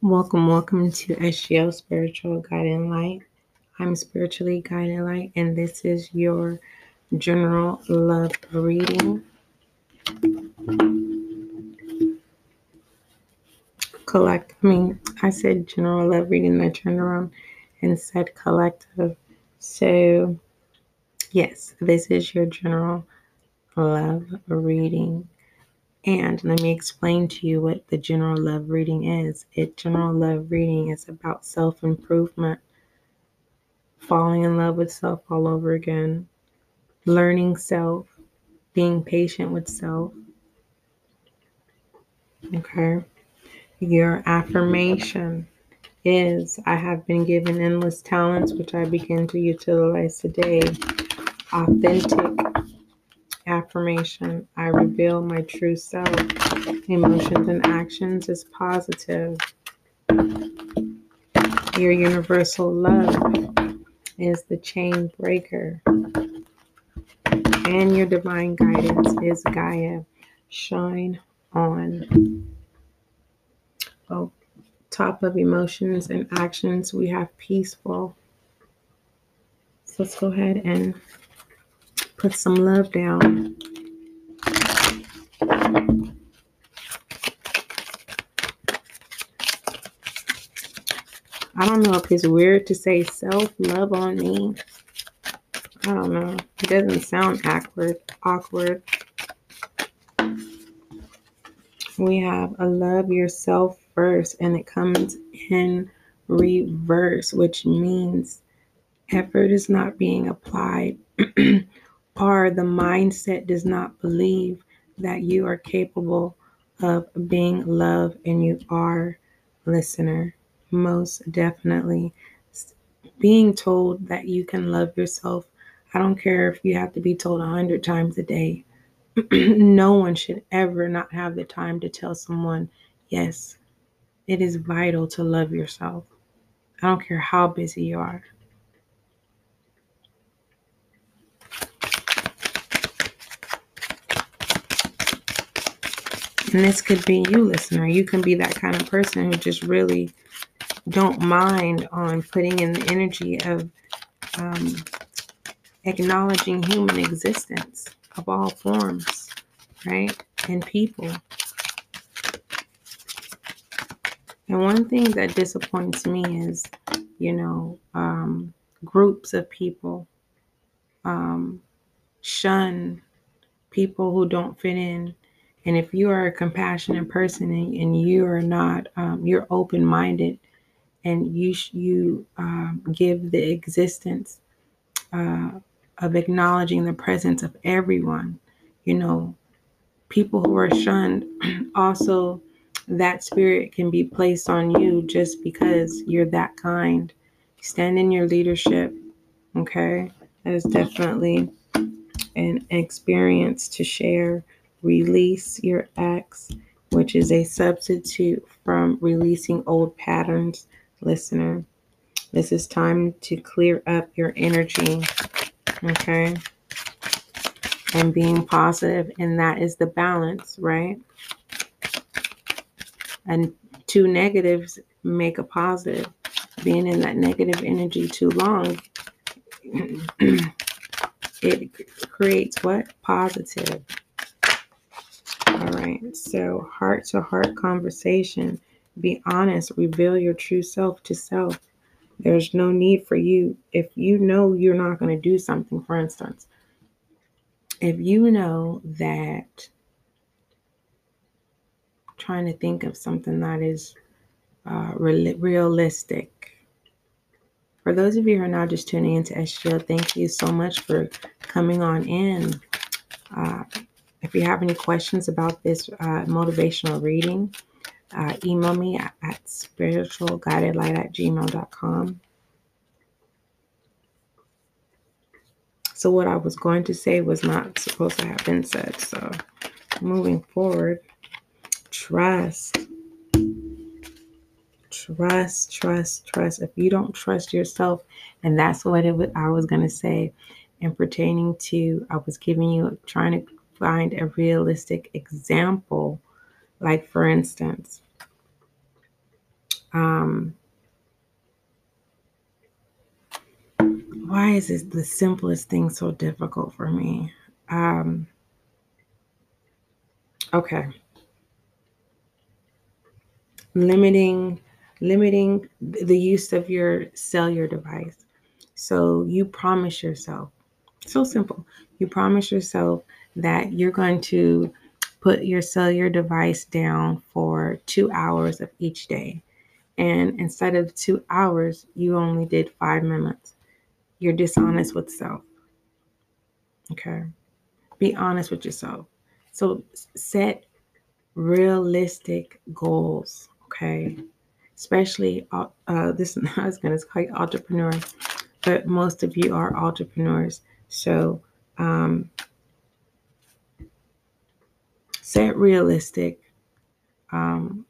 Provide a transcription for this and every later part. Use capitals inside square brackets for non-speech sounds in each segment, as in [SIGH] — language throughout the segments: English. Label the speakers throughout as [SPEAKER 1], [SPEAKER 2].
[SPEAKER 1] Welcome, welcome to SGL Spiritual Guiding Light. I'm Spiritually Guided Light, and this is your general love reading. Collect, I mean, I said general love reading, I turned around and said collective. So, yes, this is your general love reading. And let me explain to you what the general love reading is. It general love reading is about self-improvement, falling in love with self all over again, learning self, being patient with self. Okay. Your affirmation is I have been given endless talents which I begin to utilize today. Authentic affirmation. I reveal my true self. Emotions and actions is positive. Your universal love is the chain breaker. And your divine guidance is Gaia. Shine on. Oh, top of emotions and actions, we have peaceful. So let's go ahead and put some love down. I don't know if it's weird to say self love on me. I don't know. It doesn't sound awkward. Awkward. We have a love yourself first, and it comes in reverse, which means effort is not being applied [CLEARS THROAT] or the mindset does not believe that you are capable of being loved and you are listener. Most definitely. Being told that you can love yourself i don't care if you have to be told a hundred times a day. [CLEARS THROAT] No one should ever not have the time to tell someone yes it is vital to love yourself. I don't care how busy you are And this could be you, listener. You can be that kind of person who just really don't mind on putting in the energy of um, acknowledging human existence of all forms, right? And people. And one thing that disappoints me is, you know, um, groups of people um, shun people who don't fit in and if you are a compassionate person and, and you are not, um, you're open minded and you, you um, give the existence uh, of acknowledging the presence of everyone, you know, people who are shunned [CLEARS THROAT] also that spirit can be placed on you just because you're that kind. Stand in your leadership. Okay. That is definitely an experience to share Release your ex, which is a substitute from releasing old patterns, listener. This is time to clear up your energy, okay? And being positive, and that is the balance, right? And two negatives make a positive. Being in that negative energy too long, [CLEARS THROAT] it creates what? Positive. So, heart to heart conversation. Be honest. Reveal your true self to self. There's no need for you. If you know you're not going to do something, for instance, if you know that trying to think of something that is uh, re- realistic. For those of you who are now just tuning into SGL, thank you so much for coming on in. Uh, if you have any questions about this uh, motivational reading, uh, email me at, at spiritualguidedlight at gmail.com. So, what I was going to say was not supposed to have been said. So, moving forward, trust. Trust, trust, trust. If you don't trust yourself, and that's what it was, I was going to say, and pertaining to, I was giving you, trying to find a realistic example. Like, for instance, Um, why is this the simplest thing so difficult for me? Um, okay. Limiting limiting the use of your cellular device. So you promise yourself, so simple. You promise yourself that you're going to put your cellular device down for two hours of each day. And instead of two hours, you only did five minutes. You're dishonest with self. Okay. Be honest with yourself. So set realistic goals. Okay. Especially, uh, uh this [LAUGHS] I was going to call you entrepreneur, but most of you are entrepreneurs. So um, set realistic um,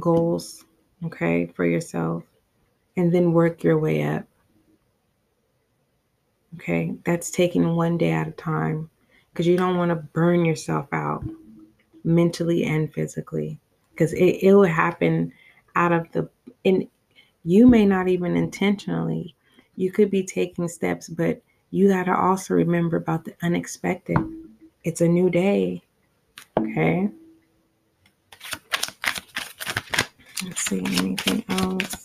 [SPEAKER 1] goals, okay, for yourself, and then work your way up. Okay, that's taking one day at a time because you don't want to burn yourself out mentally and physically because it, it will happen out of the, and you may not even intentionally, you could be taking steps, but you got to also remember about the unexpected. It's a new day. Okay. Let's see anything else.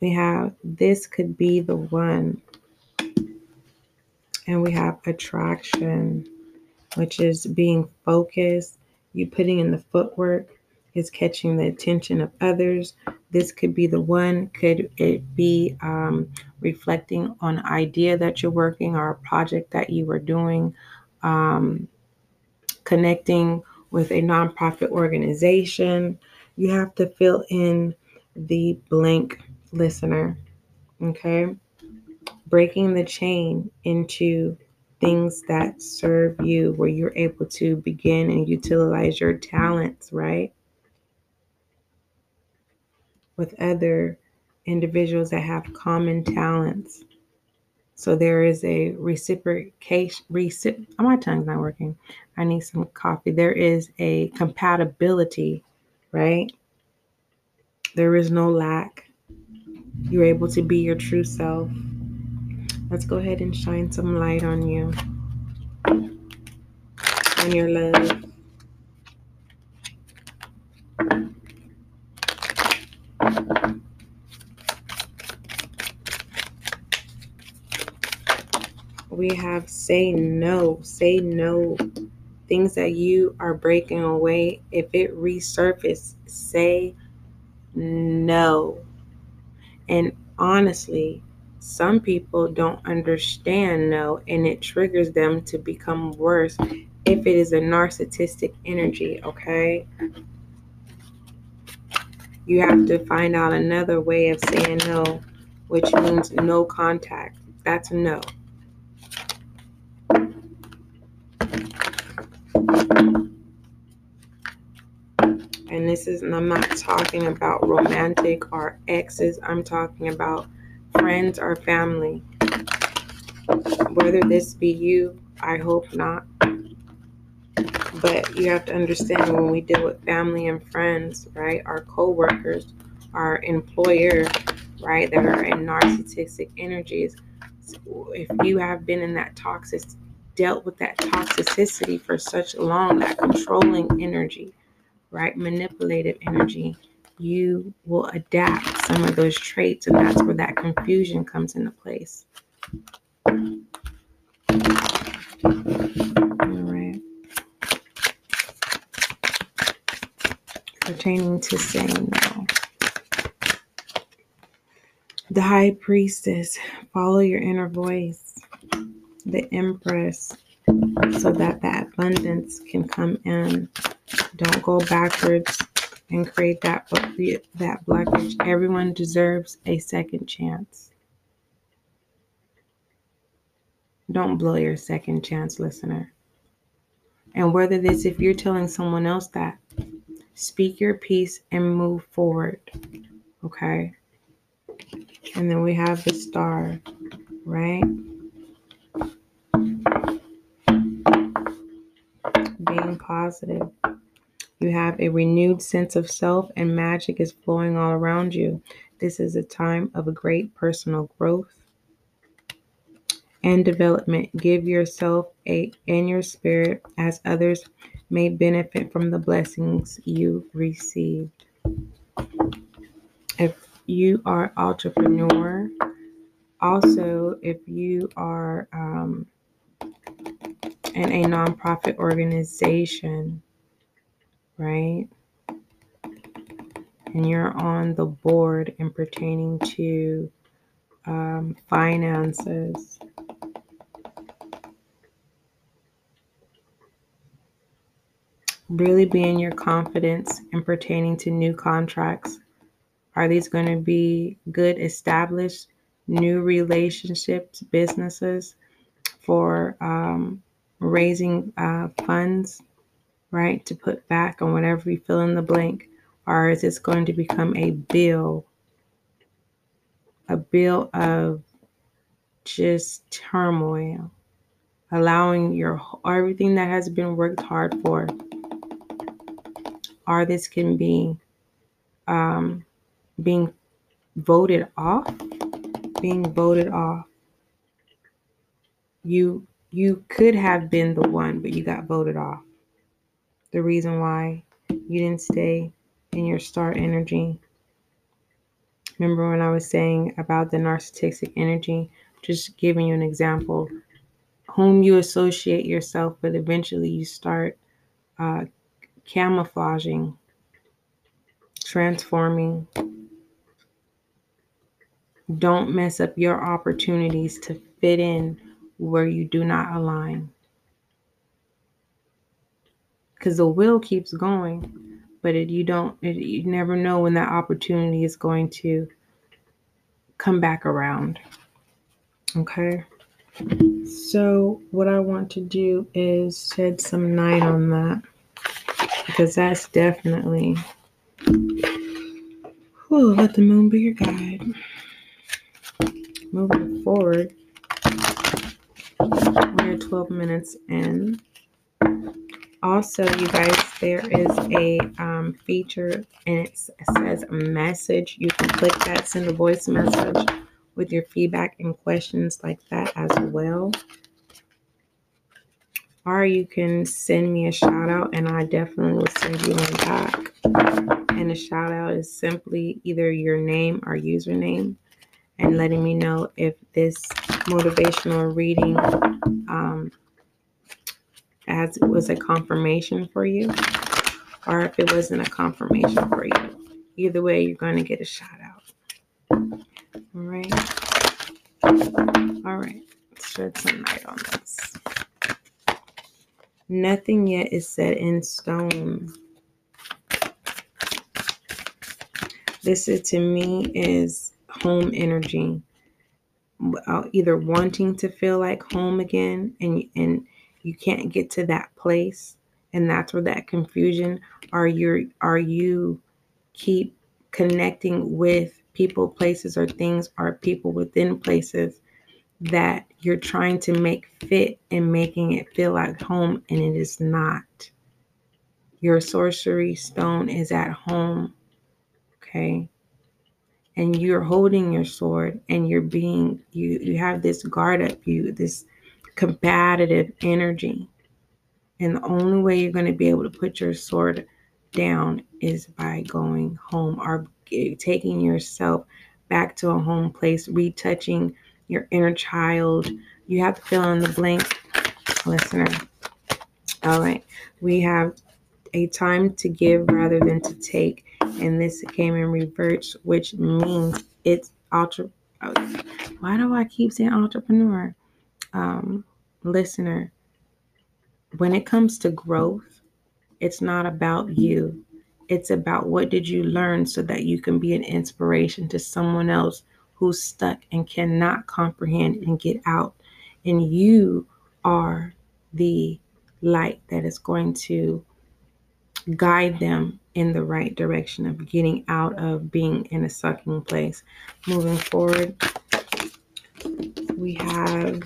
[SPEAKER 1] We have this could be the one. And we have attraction, which is being focused. You putting in the footwork is catching the attention of others. This could be the one. Could it be um, reflecting on idea that you're working or a project that you were doing? Um, connecting with a nonprofit organization. You have to fill in the blank listener. Okay. Breaking the chain into things that serve you, where you're able to begin and utilize your talents, right? With other individuals that have common talents. So there is a reciprocation. Recip- oh, my tongue's not working. I need some coffee. There is a compatibility, right? There is no lack. You're able to be your true self. Let's go ahead and shine some light on you, on your love. We have say no, say no. Things that you are breaking away, if it resurfaces, say no. And honestly, some people don't understand no, and it triggers them to become worse if it is a narcissistic energy, okay? You have to find out another way of saying no, which means no contact. That's no. This is, and I'm not talking about romantic or exes, I'm talking about friends or family. Whether this be you, I hope not. But you have to understand when we deal with family and friends, right? Our co workers, our employer, right, that are in narcissistic energies. if you have been in that toxic, dealt with that toxicity for such long, that controlling energy, right? Manipulative energy, you will adapt some of those traits, and that's where that confusion comes into place. All right. Pertaining to saying no. The high priestess, follow your inner voice. The empress, so that that abundance can come in don't go backwards and create that that blockage. Everyone deserves a second chance. Don't blow your second chance, listener. And whether this, if you're telling someone else that, speak your piece and move forward. Okay. And then we have the star, right? Being positive You have a renewed sense of self, and magic is flowing all around you. This is a time of a great personal growth and development. Give yourself a and your spirit as others may benefit from the blessings you received. If you are entrepreneur, also if you are um, in a nonprofit organization, right? And you're on the board and pertaining to um, finances. Really be in your confidence and pertaining to new contracts. Are these going to be good, established, new relationships, businesses for um, raising uh, funds, right, to put back on whatever you fill in the blank? Or is this going to become a bill, a bill of just turmoil, allowing your everything that has been worked hard for or this can be um, being voted off, being voted off. You you could have been the one, but you got voted off. The reason why you didn't stay in your star energy. Remember when I was saying about the narcissistic energy? Just giving you an example. Whom you associate yourself with, eventually you start uh, camouflaging, transforming. Don't mess up your opportunities to fit in where you do not align. Because the will keeps going, but it, you don't, it, you never know when that opportunity is going to come back around. Okay. So, what I want to do is shed some light on that because that's definitely whew, let the moon be your guide. Moving forward, we're 12 minutes in. Also, you guys, there is a um, feature and it says a message. You can click that, send a voice message with your feedback and questions like that as well or you can send me a shout out and I definitely will send you one back. And a shout out is simply either your name or username and letting me know if this motivational reading um, as it was a confirmation for you or if it wasn't a confirmation for you. Either way, you're going to get a shout out. All right. All right. Let's shed some light on this. Nothing yet is set in stone. This is to me is home energy. Either wanting to feel like home again and and you can't get to that place and that's where that confusion are you are you keep connecting with people places or things or people within places that you're trying to make fit and making it feel like home, and it is not. Your sorcery stone is at home, okay? And you're holding your sword and you're being, you, you have this guard up you, this combative energy. And the only way you're going to be able to put your sword down is by going home or taking yourself back to a home place, retouching your inner child. You have to fill in the blank, listener. All right. We have a time to give rather than to take. And this came in reverse, which means it's ultra. Why do I keep saying entrepreneur? Um, listener, when it comes to growth, it's not about you. It's about what did you learn so that you can be an inspiration to someone else who's stuck and cannot comprehend and get out. And you are the light that is going to guide them in the right direction of getting out of being in a sucking place. Moving forward, we have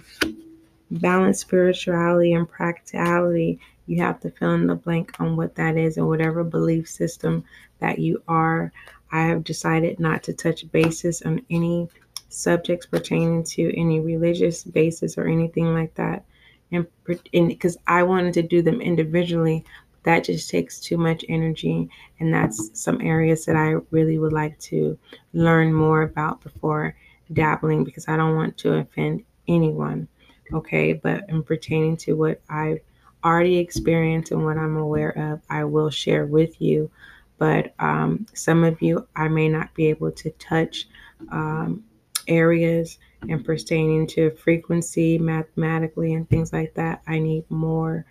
[SPEAKER 1] balanced spirituality and practicality. You have to fill in the blank on what that is and whatever belief system that you are. I have decided not to touch bases on any subjects pertaining to any religious basis or anything like that. And because I wanted to do them individually, that just takes too much energy. And that's some areas that I really would like to learn more about before dabbling because I don't want to offend anyone. Okay. But in pertaining to what I've already experienced and what I'm aware of, I will share with you. But um, some of you, I may not be able to touch um, areas and pertaining to frequency mathematically and things like that. I need more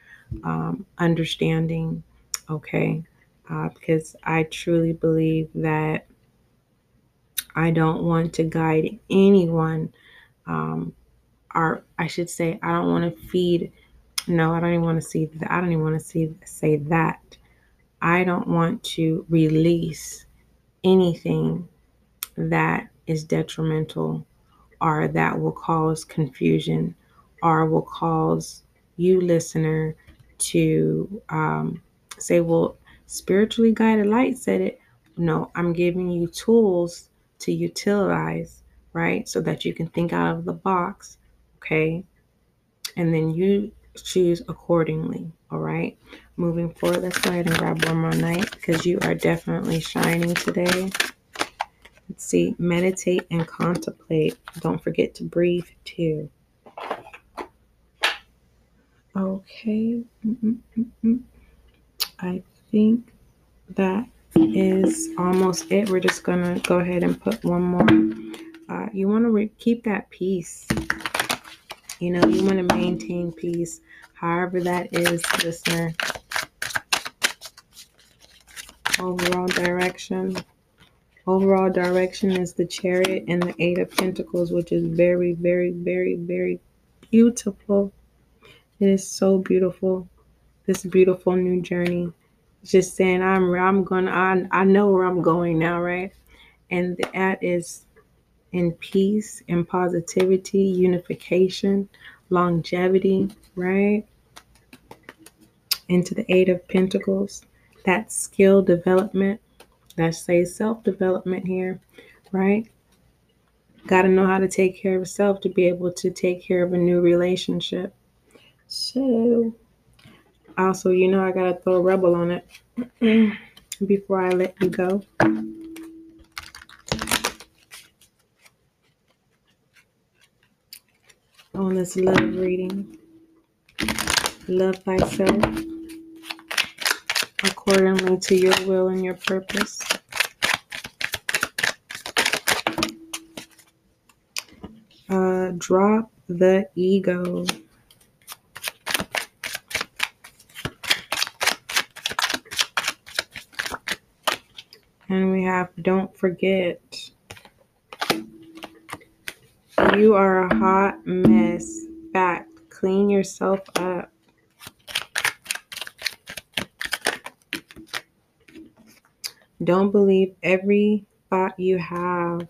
[SPEAKER 1] um, understanding, okay? Uh, because I truly believe that I don't want to guide anyone. Um, or I should say, I don't want to feed. No, I don't even want to see that. I don't even want to see say that. I don't want to release anything that is detrimental or that will cause confusion or will cause you, listener, to um, say, well, spiritually guided light said it. No, I'm giving you tools to utilize, right? So that you can think out of the box, okay? And then you choose accordingly, all right? Moving forward, let's go ahead and grab one more night because you are definitely shining today. Let's see, meditate and contemplate. Don't forget to breathe too. Okay. Mm-mm-mm-mm. I think that is almost it. We're just going to go ahead and put one more. Uh, you want to re- keep that peace. You know, you want to maintain peace, however that is, listener. Overall direction. Overall direction is the chariot and the eight of pentacles, which is very, very, very, very beautiful. It is so beautiful. This beautiful new journey. Just saying I'm I'm gonna I, I know where I'm going now, right? And that is in peace and positivity, unification, longevity, right? Into the eight of pentacles. That skill development. That says self-development here, right? Got to know how to take care of self to be able to take care of a new relationship. So, also, you know, I gotta throw a rebel on it [CLEARS THROAT] before I let you go. On this love reading, love thyself accordingly to your will and your purpose. Uh, drop the ego. And we have don't forget. You are a hot mess. Fact. Clean yourself up. Don't believe every thought you have.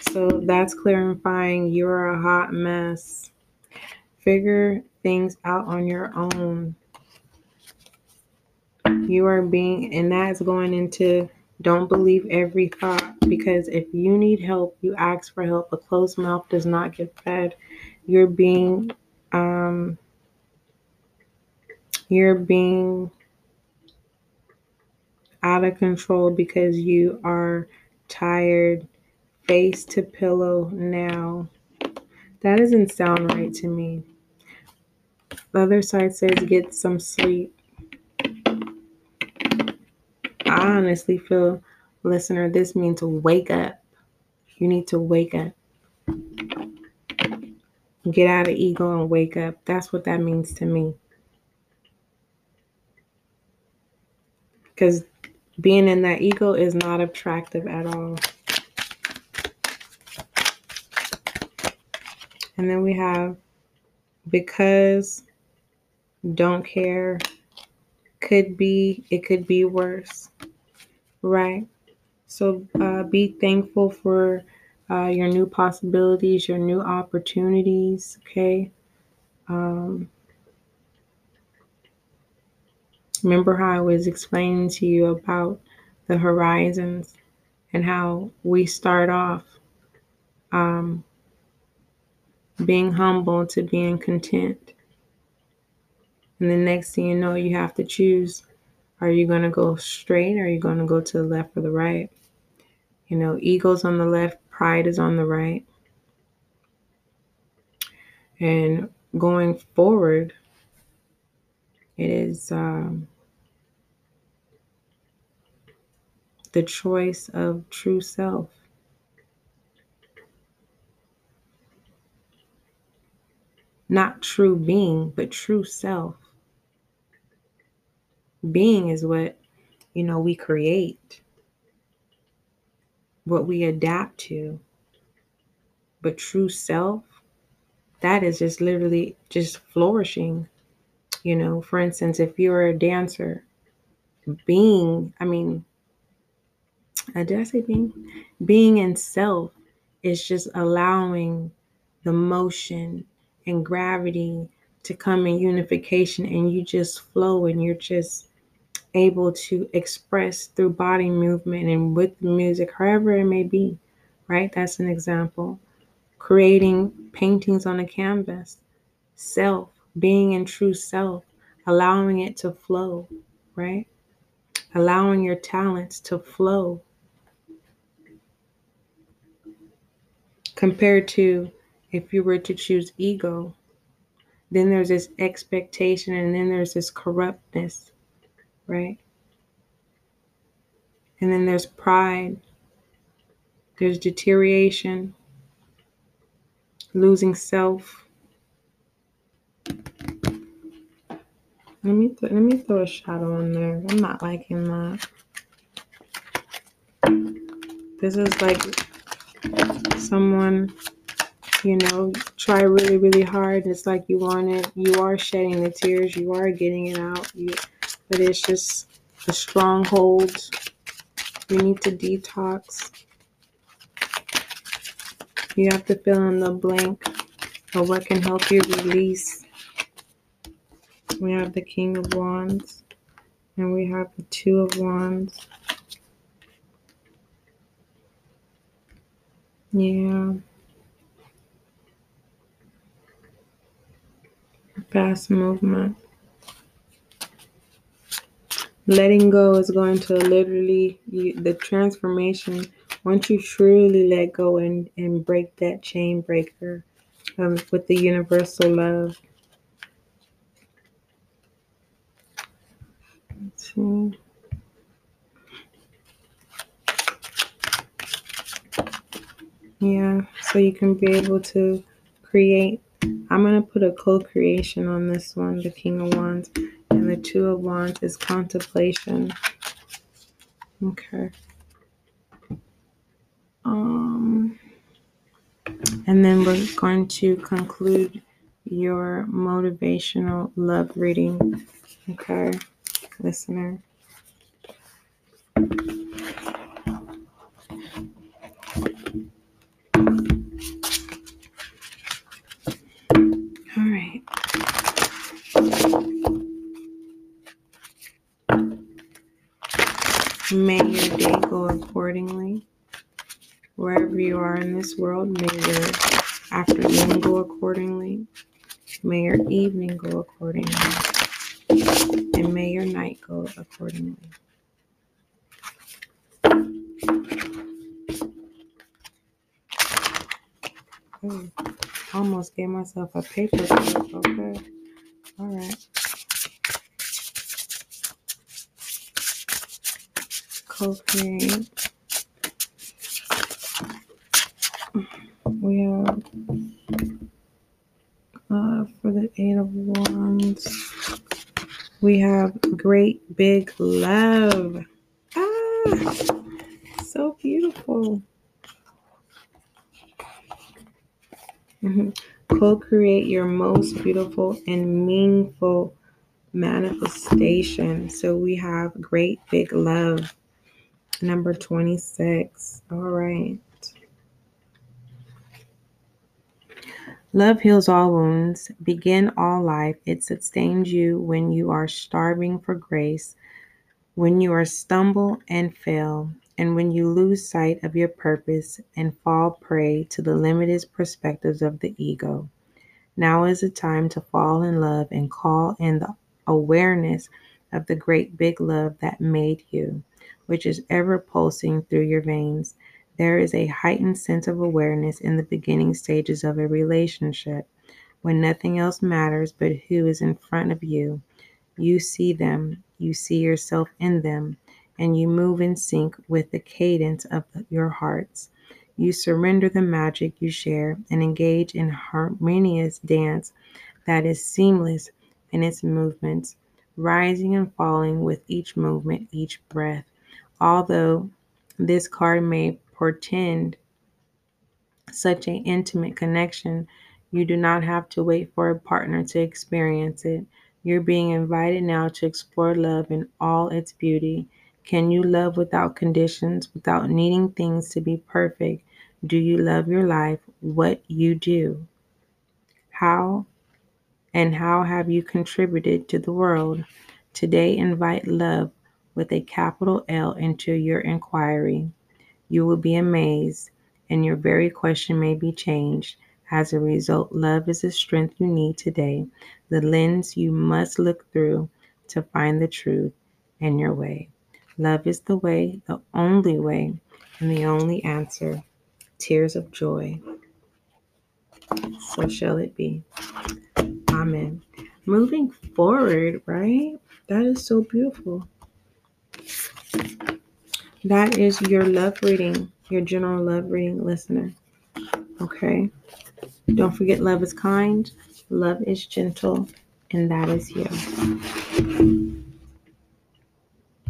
[SPEAKER 1] So that's clarifying you're a hot mess. Figure things out on your own. You are being, and that's going into don't believe every thought because if you need help, you ask for help. A closed mouth does not get fed. You're being, um, you're being out of control because you are tired, face to pillow now. That doesn't sound right to me. The other side says get some sleep. I honestly feel, listener, this means wake up. You need to wake up. Get out of ego and wake up. That's what that means to me. Because being in that ego is not attractive at all. And then we have because, don't care, could be, it could be worse, right? So uh, be thankful for uh, your new possibilities, your new opportunities, okay? Um, Remember how I was explaining to you about the horizons and how we start off um, being humble to being content. And the next thing you know, you have to choose are you going to go straight or are you going to go to the left or the right? You know, ego's on the left, pride is on the right. And going forward, it is um, the choice of true self. Not true being, but true self. Being is what, you know, we create, what we adapt to. But true self, that is just literally just flourishing. You know, for instance, if you're a dancer, being, I mean, uh, did I say being? Being in self is just allowing the motion and gravity to come in unification and you just flow and you're just able to express through body movement and with music, however it may be, right? That's an example. Creating paintings on a canvas, self, being in true self, allowing it to flow, right? Allowing your talents to flow. Compared to if you were to choose ego, then there's this expectation and then there's this corruptness right? And then there's pride, there's deterioration, losing self. Let me th- let me throw a shadow in there. I'm not liking that. This is like someone, you know, try really, really hard. It's like you want it. You are shedding the tears. You are getting it out. You but it's just the stronghold. You need to detox. You have to fill in the blank of what can help you release. We have the King of Wands and we have the Two of Wands. Yeah. Fast movement letting go is going to literally you, the transformation once you truly let go and, and break that chain breaker um, with the universal love Let's see. yeah so you can be able to create i'm going to put a co-creation on this one the king of wands and the Two of Wands is contemplation. Okay. Um, and then we're going to conclude your motivational love reading. Okay, listener. May your day go accordingly. Wherever you are in this world, may your afternoon go accordingly. May your evening go accordingly. And may your night go accordingly. Ooh, almost gave myself a paper clip. Okay. All right. Co-create. We have uh, for the Eight of Wands, we have great big love. Ah, so beautiful. Mm-hmm. Co create your most beautiful and meaningful manifestation. So we have great big love number 26. All right. Love heals all wounds, begin all life. It sustains you when you are starving for grace, when you are stumble and fail, and when you lose sight of your purpose and fall prey to the limited perspectives of the ego. Now is the time to fall in love and call in the awareness of the great big love that made you, which is ever pulsing through your veins. There is a heightened sense of awareness in the beginning stages of a relationship when nothing else matters but who is in front of you. You see them, you see yourself in them, and you move in sync with the cadence of your hearts. You surrender the magic you share and engage in harmonious dance that is seamless in its movements, rising and falling with each movement, each breath. Although this card may portend such an intimate connection, you do not have to wait for a partner to experience it. You're being invited now to explore love in all its beauty. Can you love without conditions, without needing things to be perfect? Do you love your life, what you do? How and how have you contributed to the world? Today, invite love with a capital L into your inquiry. You will be amazed, and your very question may be changed. As a result, love is the strength you need today, the lens you must look through to find the truth and your way. Love is the way, the only way, and the only answer. Tears of joy. So shall it be. Amen. Moving forward, right? That is so beautiful. That is your love reading, your general love reading listener. Okay. Don't forget, love is kind, love is gentle, and that is you.